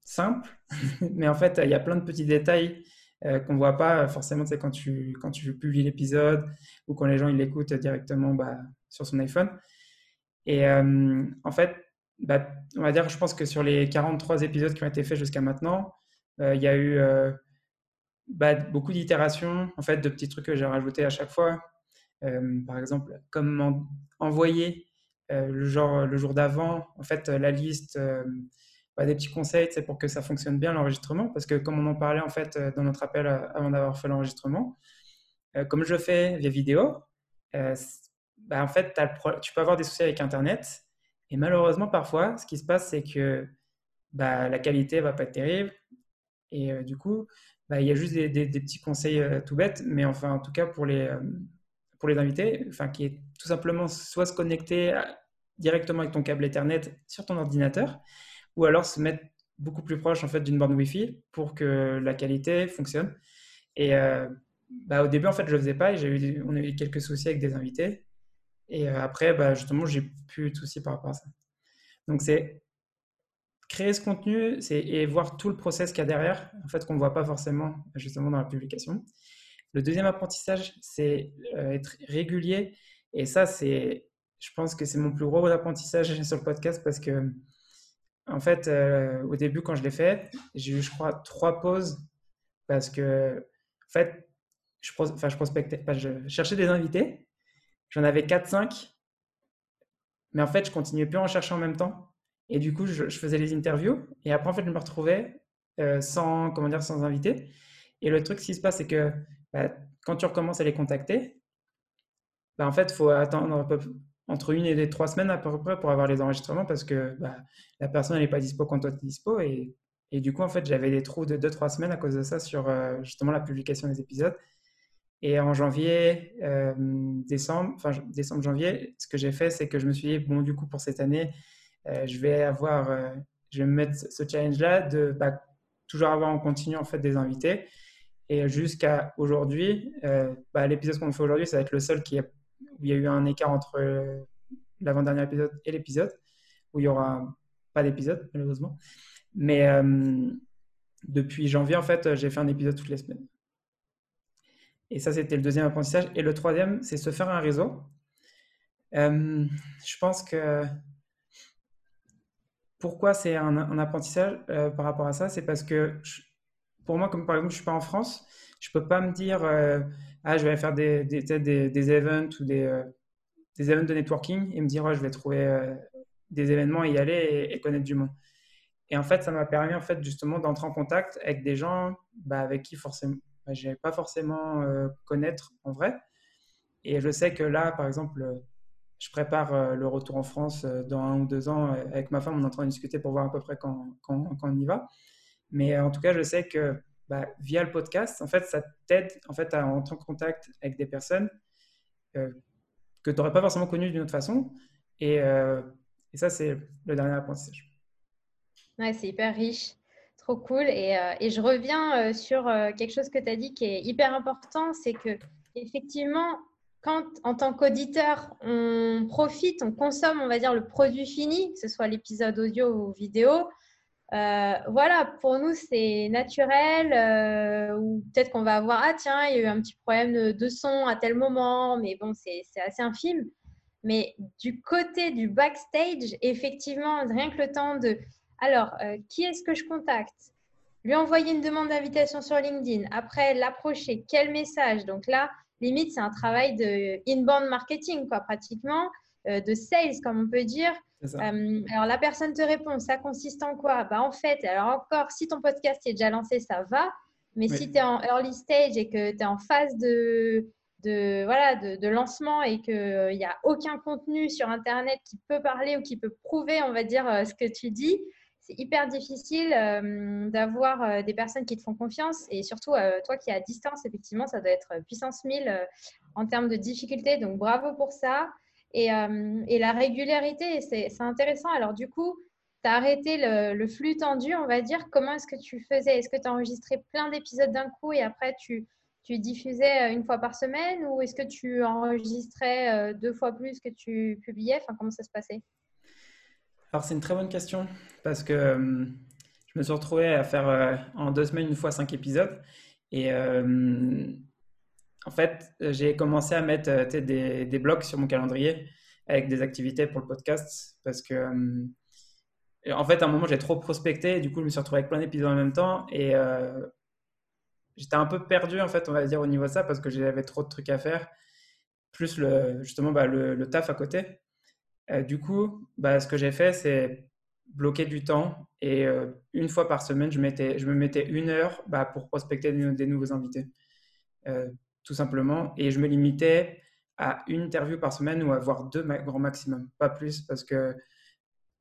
simple, mais en fait, il y a plein de petits détails euh, qu'on ne voit pas forcément quand tu, quand tu publies l'épisode ou quand les gens ils l'écoutent directement bah, sur son iPhone. Et euh, en fait, bah, on va dire, je pense que sur les 43 épisodes qui ont été faits jusqu'à maintenant, euh, il y a eu bah, beaucoup d'itérations, en fait, de petits trucs que j'ai rajoutés à chaque fois. Par exemple, comment envoyer le, genre, le jour d'avant, en fait, la liste des petits conseils c'est pour que ça fonctionne bien l'enregistrement. Parce que comme on en parlait en fait euh, dans notre appel euh, avant d'avoir fait l'enregistrement, euh, comme je fais via vidéo, bah, en fait, tu peux avoir des soucis avec Internet. Et malheureusement, parfois, ce qui se passe, c'est que bah, la qualité va pas être terrible. Et du coup, bah, il y a juste des, petits conseils tout bêtes. Mais enfin, en tout cas, pour les, pour les invités, enfin, qui est tout simplement soit se connecter directement avec ton câble Ethernet sur ton ordinateur, ou alors se mettre beaucoup plus proche en fait d'une borne Wi-Fi pour que la qualité fonctionne. Et euh, bah, au début, en fait, je le faisais pas et eu, on a eu quelques soucis avec des invités. Et euh, après, bah, justement, j'ai plus de soucis par rapport à ça. Donc, c'est créer ce contenu c'est, et voir tout le process qu'il y a derrière, en fait, qu'on ne voit pas forcément justement dans la publication. Le deuxième apprentissage, c'est euh, être régulier. Et ça, c'est, je pense que c'est mon plus gros apprentissage sur le podcast parce que en fait, euh, au début, quand je l'ai fait, j'ai eu, je crois, trois pauses parce que, en fait, je, enfin, je prospectais, je cherchais des invités. J'en avais 4-5, mais en fait, je continuais plus à en chercher en même temps. Et du coup, je, faisais les interviews et après, en fait, je me retrouvais euh, sans, comment dire, sans invité. Et le truc, ce qui se passe, c'est que bah, quand tu recommences à les contacter, bah, en fait, il faut attendre entre une et trois semaines à peu près pour avoir les enregistrements parce que bah, la personne n'est pas dispo quand toi tu es dispo. Et, du coup, en fait, j'avais des trous de deux, trois semaines à cause de ça sur euh, justement la publication des épisodes. Et en janvier, euh, décembre, enfin décembre, janvier, ce que j'ai fait, c'est que je me suis dit, bon, du coup, pour cette année, euh, je vais avoir, je vais me mettre ce challenge-là de toujours avoir en continu en fait des invités. Et jusqu'à aujourd'hui, bah, l'épisode qu'on fait aujourd'hui, ça va être le seul est il y a eu un écart entre euh, l'avant-dernier épisode et l'épisode, où il n'y aura pas d'épisode, malheureusement. Mais euh, depuis janvier, en fait, j'ai fait un épisode toutes les semaines. Et ça, c'était le deuxième apprentissage. Et le troisième, c'est se faire un réseau. Euh, je pense que pourquoi c'est un, apprentissage par rapport à ça, c'est parce que pour moi, comme par exemple, je suis pas en France, je peux pas me dire ah, je vais faire des, des, des, events ou des, euh, des events de networking et me dire, je vais trouver euh, des événements, y aller et, connaître du monde. Et en fait, ça m'a permis en fait justement d'entrer en contact avec des gens bah, avec qui forcément bah, je n'avais pas forcément euh, connaître en vrai. Et je sais que là, par exemple, je prépare le retour en France dans un ou deux ans avec ma femme. On est en train de discuter pour voir à peu près quand, quand on y va. Mais en tout cas, je sais que bah, via le podcast, en fait, ça t'aide en fait, à entrer en contact avec des personnes euh, que tu n'aurais pas forcément connues d'une autre façon. Et, euh, et ça, c'est le dernier apprentissage. Ouais, c'est hyper riche. Trop cool. Et, euh, et je reviens sur quelque chose que tu as dit qui est hyper important, c'est que effectivement, quand en tant qu'auditeur, on profite, on consomme, on va dire, le produit fini, que ce soit l'épisode audio ou vidéo, euh, voilà, pour nous, c'est naturel. Euh, ou peut-être qu'on va avoir, ah tiens, il y a eu un petit problème de, son à tel moment, mais bon, c'est assez infime. Mais du côté du backstage, effectivement, rien que le temps de, alors, euh, qui est-ce que je contacte? Lui envoyer une demande d'invitation sur LinkedIn, après l'approcher, quel message? Donc là, limite, c'est un travail de inbound marketing, quoi, pratiquement, de sales, comme on peut dire. Euh, alors, la personne te répond, ça consiste en quoi? Bah, En fait, alors encore, si ton podcast est déjà lancé, ça va. Mais si tu es en early stage et que tu es en phase de, de, voilà, de, lancement et qu'il n'y euh, a aucun contenu sur Internet qui peut parler ou qui peut prouver, on va dire, euh, ce que tu dis, c'est hyper difficile d'avoir des personnes qui te font confiance et surtout toi qui es à distance, effectivement, ça doit être puissance 1000 en termes de difficulté. Donc bravo pour ça. Et, et la régularité, c'est intéressant. Alors du coup, tu as arrêté le, flux tendu, on va dire. Comment est-ce que tu faisais? Est-ce que tu enregistrais plein d'épisodes d'un coup et après tu, tu diffusais une fois par semaine? Ou est-ce que tu enregistrais deux fois plus que tu publiais? Enfin, comment ça se passait? Alors, c'est une très bonne question parce que je me suis retrouvé à faire en deux semaines une fois cinq épisodes. Et en fait, j'ai commencé à mettre des, des blocs sur mon calendrier avec des activités pour le podcast parce que en fait, à un moment, j'ai trop prospecté. Et du coup, je me suis retrouvé avec plein d'épisodes en même temps. Et euh, j'étais un peu perdu, en fait, on va dire, au niveau de ça, parce que j'avais trop de trucs à faire. Plus le, justement bah, le, taf à côté. Euh, du coup, bah, ce que j'ai fait, c'est bloquer du temps. Et euh, une fois par semaine, je, mettais, je me mettais une heure bah, pour prospecter des, nouveaux invités. Tout simplement. Et je me limitais à une interview par semaine ou à avoir deux grand maximum. Pas plus, parce que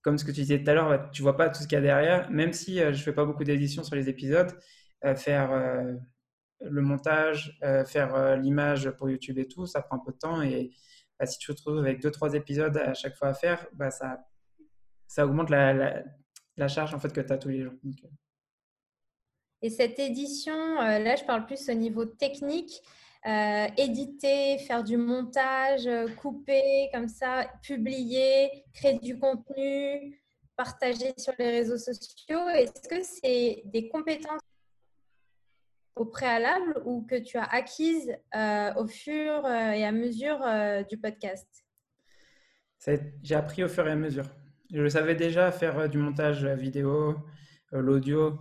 comme ce que tu disais tout à l'heure, tu vois pas tout ce qu'il y a derrière. Même si je euh, je fais pas beaucoup d'éditions sur les épisodes, euh, faire euh, le montage, faire l'image pour YouTube et tout, ça prend un peu de temps. Et bah, si tu te retrouves avec deux trois épisodes à chaque fois à faire, bah, ça, ça augmente la, la, charge en fait que tu as tous les jours. Et cette édition, là, je parle plus au niveau technique. Euh, éditer, faire du montage, euh, couper comme ça, publier, créer du contenu, partager sur les réseaux sociaux. Est-ce que c'est des compétences au préalable ou que tu as acquises euh, au fur et à mesure du podcast? J'ai appris au fur et à mesure. Je savais déjà faire du montage vidéo, l'audio.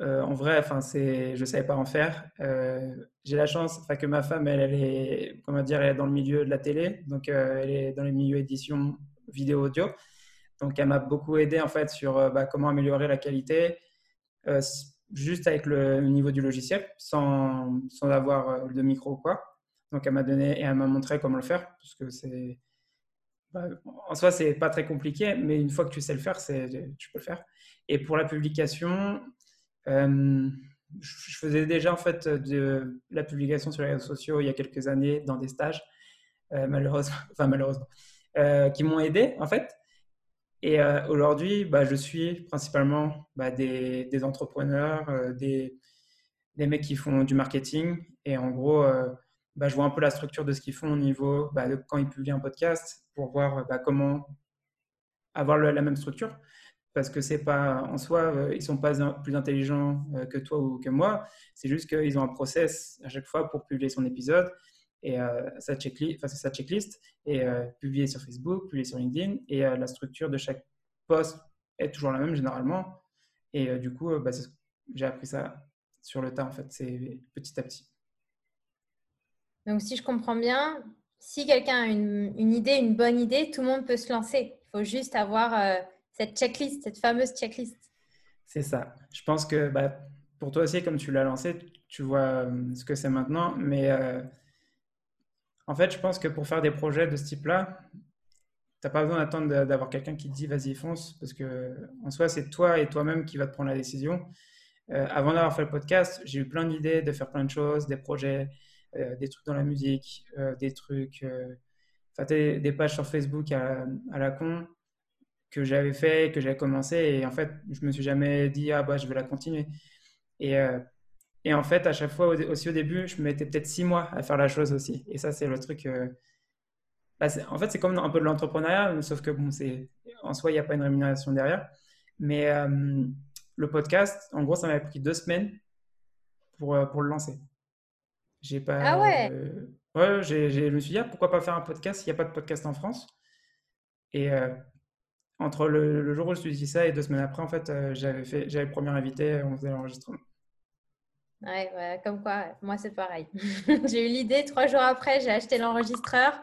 En vrai, enfin, c'est, je savais pas en faire j'ai la chance que ma femme, elle, est, comment dire, elle est dans le milieu de la télé, donc euh, elle est dans les milieux édition vidéo audio. Donc elle m'a beaucoup aidé en fait sur euh, bah, comment améliorer la qualité, euh, juste avec le niveau du logiciel, sans, sans avoir de micro ou quoi. Donc elle m'a donné et elle m'a montré comment le faire, parce que c'est bah, en soi c'est pas très compliqué, mais une fois que tu sais le faire, c'est tu peux le faire. Et pour la publication je faisais déjà en fait de la publication sur les réseaux sociaux il y a quelques années dans des stages, euh, malheureusement, enfin malheureusement, euh, qui m'ont aidé en fait. Et euh, aujourd'hui, bah, je suis principalement bah, des, entrepreneurs, des, des, mecs qui font du marketing. Et en gros, bah, je vois un peu la structure de ce qu'ils font au niveau bah, de quand ils publient un podcast pour voir bah, comment avoir la même structure parce que c'est pas en soi, euh, ils sont pas plus intelligents euh, que toi ou que moi. C'est juste qu'ils ont un process à chaque fois pour publier son épisode et euh, sa checklist, enfin, sa checklist et publier sur Facebook, publier sur LinkedIn et la structure de chaque post est toujours la même généralement. Et du coup, bah, j'ai appris ça sur le tas en fait, c'est petit à petit. Donc si je comprends bien, si quelqu'un a une, une, idée, une bonne idée, tout le monde peut se lancer. Il faut juste avoir cette checklist, cette fameuse checklist. C'est ça. Je pense que bah, pour toi aussi, comme tu l'as lancé, tu vois euh, ce que c'est maintenant. Mais euh, en fait, je pense que pour faire des projets de ce type-là, tu n'as pas besoin d'attendre d'avoir quelqu'un qui te dit vas-y, fonce. Parce que en soi, c'est toi et toi-même qui vas te prendre la décision. Euh, avant d'avoir fait le podcast, j'ai eu plein d'idées de faire plein de choses, des projets, des trucs dans la musique, des trucs, des, pages sur Facebook à la con que j'avais fait, que j'avais commencé. Et en fait, je me suis jamais dit, ah bah, je vais la continuer. Et, euh, et en fait, à chaque fois, aussi au début, je me mettais peut-être six mois à faire la chose aussi. Et ça, c'est le truc. Euh, bah, en fait, c'est comme un peu de l'entrepreneuriat, sauf que bon, c'est en soi, il n'y a pas une rémunération derrière. Mais euh, le podcast, en gros, ça m'avait pris deux semaines pour, pour le lancer. J'ai pas. Ah ouais? ouais, je me suis dit, ah, pourquoi pas faire un podcast s'il n'y a pas de podcast en France? Et entre le, jour où je suis dit ça et deux semaines après, en fait, euh, j'avais fait, j'avais le premier invité, on faisait l'enregistrement. Ouais, comme quoi, moi c'est pareil. j'ai eu l'idée, trois jours après, j'ai acheté l'enregistreur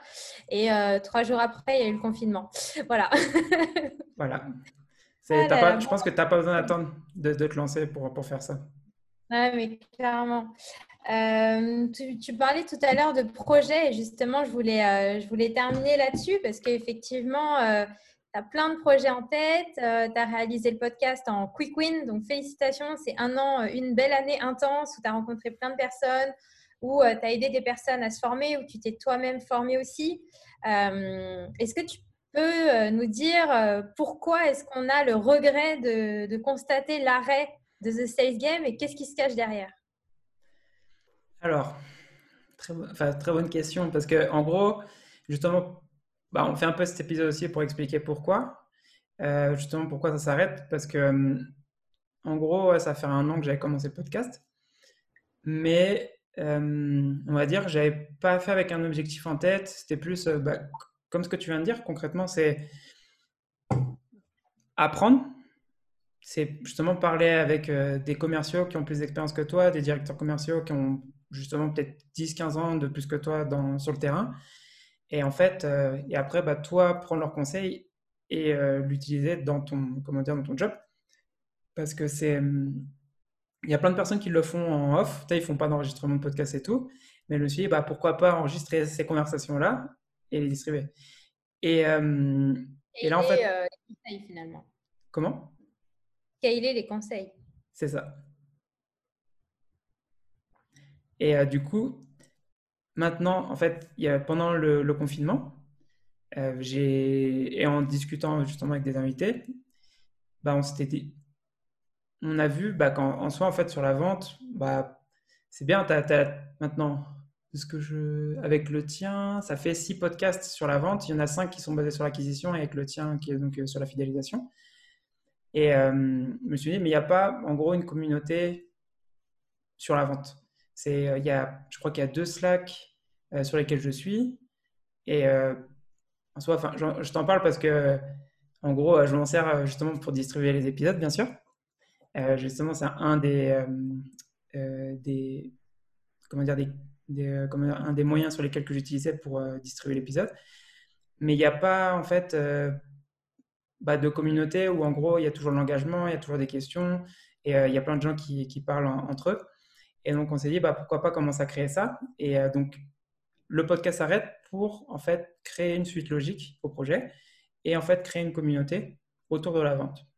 et euh, trois jours après, il y a eu le confinement. Voilà. voilà. Ah pas, je pense que tu n'as pas besoin d'attendre de, te lancer pour, pour faire ça. Ouais, mais clairement. Euh, tu, parlais tout à l'heure de projet et justement, je voulais, je voulais terminer là-dessus parce qu'effectivement, tu as plein de projets en tête. tu as réalisé le podcast en quick win. Donc, félicitations. C'est un an, une belle année intense où tu as rencontré plein de personnes, où tu as aidé des personnes à se former, où tu t'es toi-même formé aussi. Est-ce que tu peux nous dire pourquoi est-ce qu'on a le regret de, de constater l'arrêt de The Sales Game et qu'est-ce qui se cache derrière? Alors, très, enfin, très bonne question parce que en gros, justement, bah, on fait un peu cet épisode aussi pour expliquer pourquoi. Euh, justement, pourquoi ça s'arrête Parce que, en gros, ça fait un an que j'avais commencé le podcast. Mais euh, on va dire, j'avais pas fait avec un objectif en tête. C'était plus, euh, bah, comme ce que tu viens de dire, concrètement, c'est apprendre. C'est justement parler avec des commerciaux qui ont plus d'expérience que toi, des directeurs commerciaux qui ont justement peut-être 10-15 ans de plus que toi dans, sur le terrain. Et en fait, et après, bah, toi, prendre leurs conseils et l'utiliser dans ton, comment dire, dans ton job. Parce que c'est il y a plein de personnes qui le font en off, ils font pas d'enregistrement de podcast et tout, mais je me suis dit, bah, pourquoi pas enregistrer ces conversations-là et les distribuer. Et, et, là, en fait. Euh, les conseils, finalement. Comment? Scaler les conseils. C'est ça. Et euh, du coup, maintenant, en fait, pendant le, confinement, euh, et en discutant justement avec des invités, bah, on s'était dit, on a vu bah, qu'en soi, en fait, sur la vente, bah, c'est bien, maintenant, avec le tien, ça fait six podcasts sur la vente. Il y en a cinq qui sont basés sur l'acquisition et avec le tien qui est donc euh, sur la fidélisation. Et euh, je me suis dit, mais il n'y a pas, en gros, une communauté sur la vente. C'est, il y a, je crois qu'il y a deux Slack euh, sur lesquels je suis. Et en soi, enfin, je, t'en parle parce que, en gros, je m'en sers justement pour distribuer les épisodes, bien sûr. Euh, justement, c'est un des, euh, euh, des, comment dire, des, un des moyens sur lesquels que j'utilisais pour distribuer l'épisode. Mais il n'y a pas, en fait, bah, de communauté où, en gros, il y a toujours l'engagement, il y a toujours des questions, et il y a plein de gens qui, qui parlent entre eux. Et donc, on s'est dit, bah, pourquoi pas commencer à créer ça Et donc, le podcast s'arrête pour, en fait, créer une suite logique au projet et, en fait, créer une communauté autour de la vente.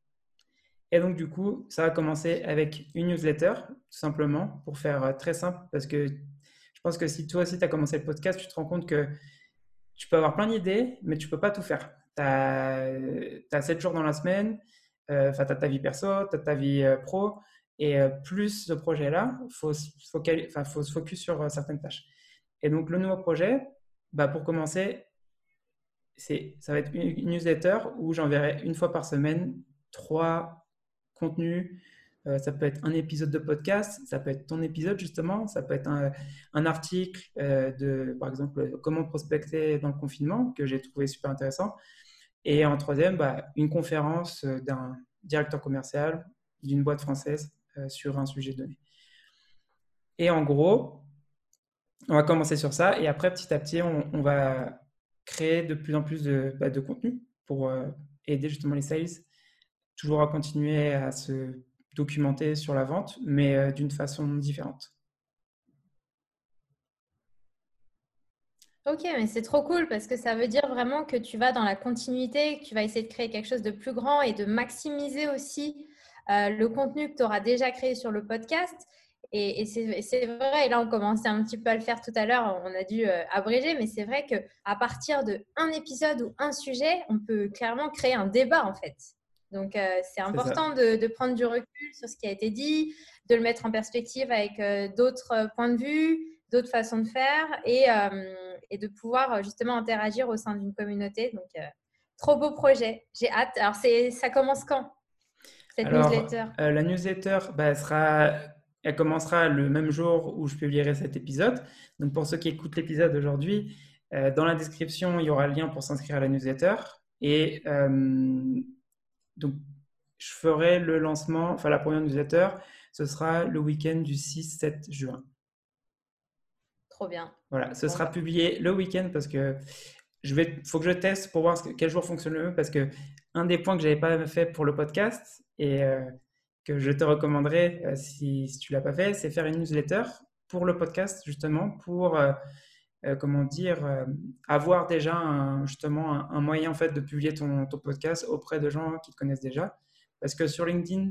Et donc, du coup, ça va commencer avec une newsletter, tout simplement, pour faire euh, très simple, parce que je pense que si toi aussi tu as commencé le podcast, tu te rends compte que tu peux avoir plein d'idées, mais tu ne peux pas tout faire. Tu as, 7 jours dans la semaine, euh, enfin, tu as ta vie perso, tu as ta vie euh, pro, et plus ce projet-là, il faut, se focus sur certaines tâches. Et donc, le nouveau projet, bah, pour commencer, ça va être une newsletter où j'enverrai une fois par semaine trois contenu. Euh, ça peut être un épisode de podcast, ça peut être ton épisode justement, ça peut être un, article euh, de, par exemple, comment prospecter dans le confinement que j'ai trouvé super intéressant. Et en troisième, bah, une conférence euh, d'un directeur commercial d'une boîte française sur un sujet donné. Et en gros, on va commencer sur ça et après, petit à petit, on, va créer de plus en plus de, bah, contenu pour aider justement les sales toujours à continuer à se documenter sur la vente, mais euh, d'une façon différente. Ok, mais c'est trop cool parce que ça veut dire vraiment que tu vas dans la continuité, que tu vas essayer de créer quelque chose de plus grand et de maximiser aussi euh, le contenu que tu auras déjà créé sur le podcast. Et, c'est vrai, et là on commençait un petit peu à le faire tout à l'heure, on a dû euh, abréger, mais c'est vrai qu'à partir de un épisode ou un sujet, on peut clairement créer un débat en fait. Donc, euh, c'est important de, prendre du recul sur ce qui a été dit, de le mettre en perspective avec euh, d'autres points de vue, d'autres façons de faire et, et, de pouvoir justement interagir au sein d'une communauté. Donc, trop beau projet. J'ai hâte. Alors, ça commence quand? Cette newsletter La newsletter, bah, elle, sera, elle commencera le même jour où je publierai cet épisode. Donc, pour ceux qui écoutent l'épisode aujourd'hui, dans la description, il y aura le lien pour s'inscrire à la newsletter. Et donc, je ferai le lancement, enfin la première newsletter, ce sera le week-end du 6-7 juin. Trop bien. Voilà, ce sera publié le week-end parce que je vais, faut que je teste pour voir quel jour fonctionne le mieux parce que un des points que j'avais pas fait pour le podcast et euh, que je te recommanderais euh, si, tu l'as pas fait, c'est faire une newsletter pour le podcast justement pour euh, comment dire, avoir déjà justement un, moyen en fait de publier ton, podcast auprès de gens qui te connaissent déjà. Parce que sur LinkedIn,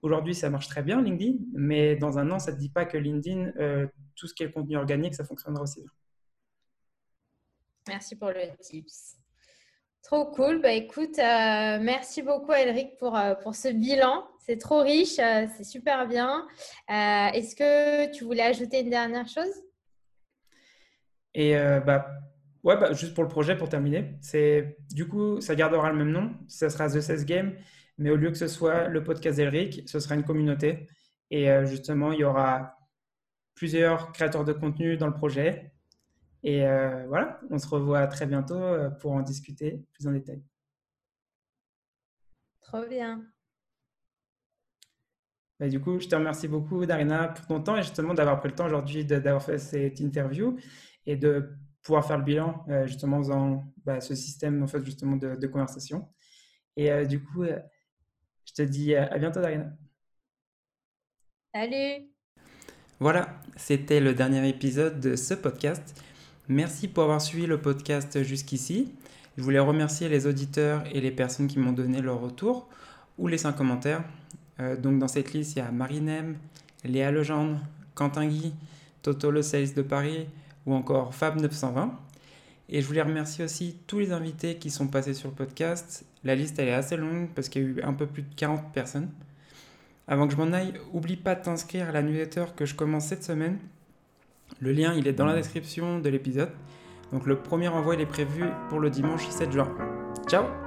aujourd'hui, ça marche très bien, LinkedIn, mais dans un an, ça ne te dit pas que LinkedIn, tout ce qui est contenu organique, ça fonctionnera aussi bien. Merci pour le tips. Trop cool. Bah, écoute, euh, merci beaucoup, Elric, pour, euh, pour ce bilan. C'est trop riche, euh, c'est super bien. Est-ce que tu voulais ajouter une dernière chose? Et bah, ouais, bah, juste pour le projet, pour terminer, c'est du coup, ça gardera le même nom. Ça sera The 16 Game, mais au lieu que ce soit le podcast d'Elric, ce sera une communauté. Et justement, il y aura plusieurs créateurs de contenu dans le projet et euh, voilà, on se revoit très bientôt euh, pour en discuter plus en détail. Trop bien. Bah, du coup, je te remercie beaucoup, Darina, pour ton temps et justement d'avoir pris le temps aujourd'hui d'avoir fait cette interview et de pouvoir faire le bilan euh, justement en faisant bah, ce système en fait, justement de, conversation. Et du coup, je te dis à bientôt, Darina. Salut. Voilà, c'était le dernier épisode de ce podcast. Merci pour avoir suivi le podcast jusqu'ici. Je voulais remercier les auditeurs et les personnes qui m'ont donné leur retour ou laissé un commentaire. Euh, donc dans cette liste, il y a Marinem, Léa Legendre, Quentin Guy, Toto Le Sales de Paris ou encore Fab920. Et je voulais remercier aussi tous les invités qui sont passés sur le podcast. La liste elle est assez longue parce qu'il y a eu un peu plus de 40 personnes. Avant que je m'en aille, oublie pas de t'inscrire à la newsletter que je commence cette semaine le lien, il est dans la description de l'épisode. Donc le premier envoi, il est prévu pour le dimanche 7 juin. Ciao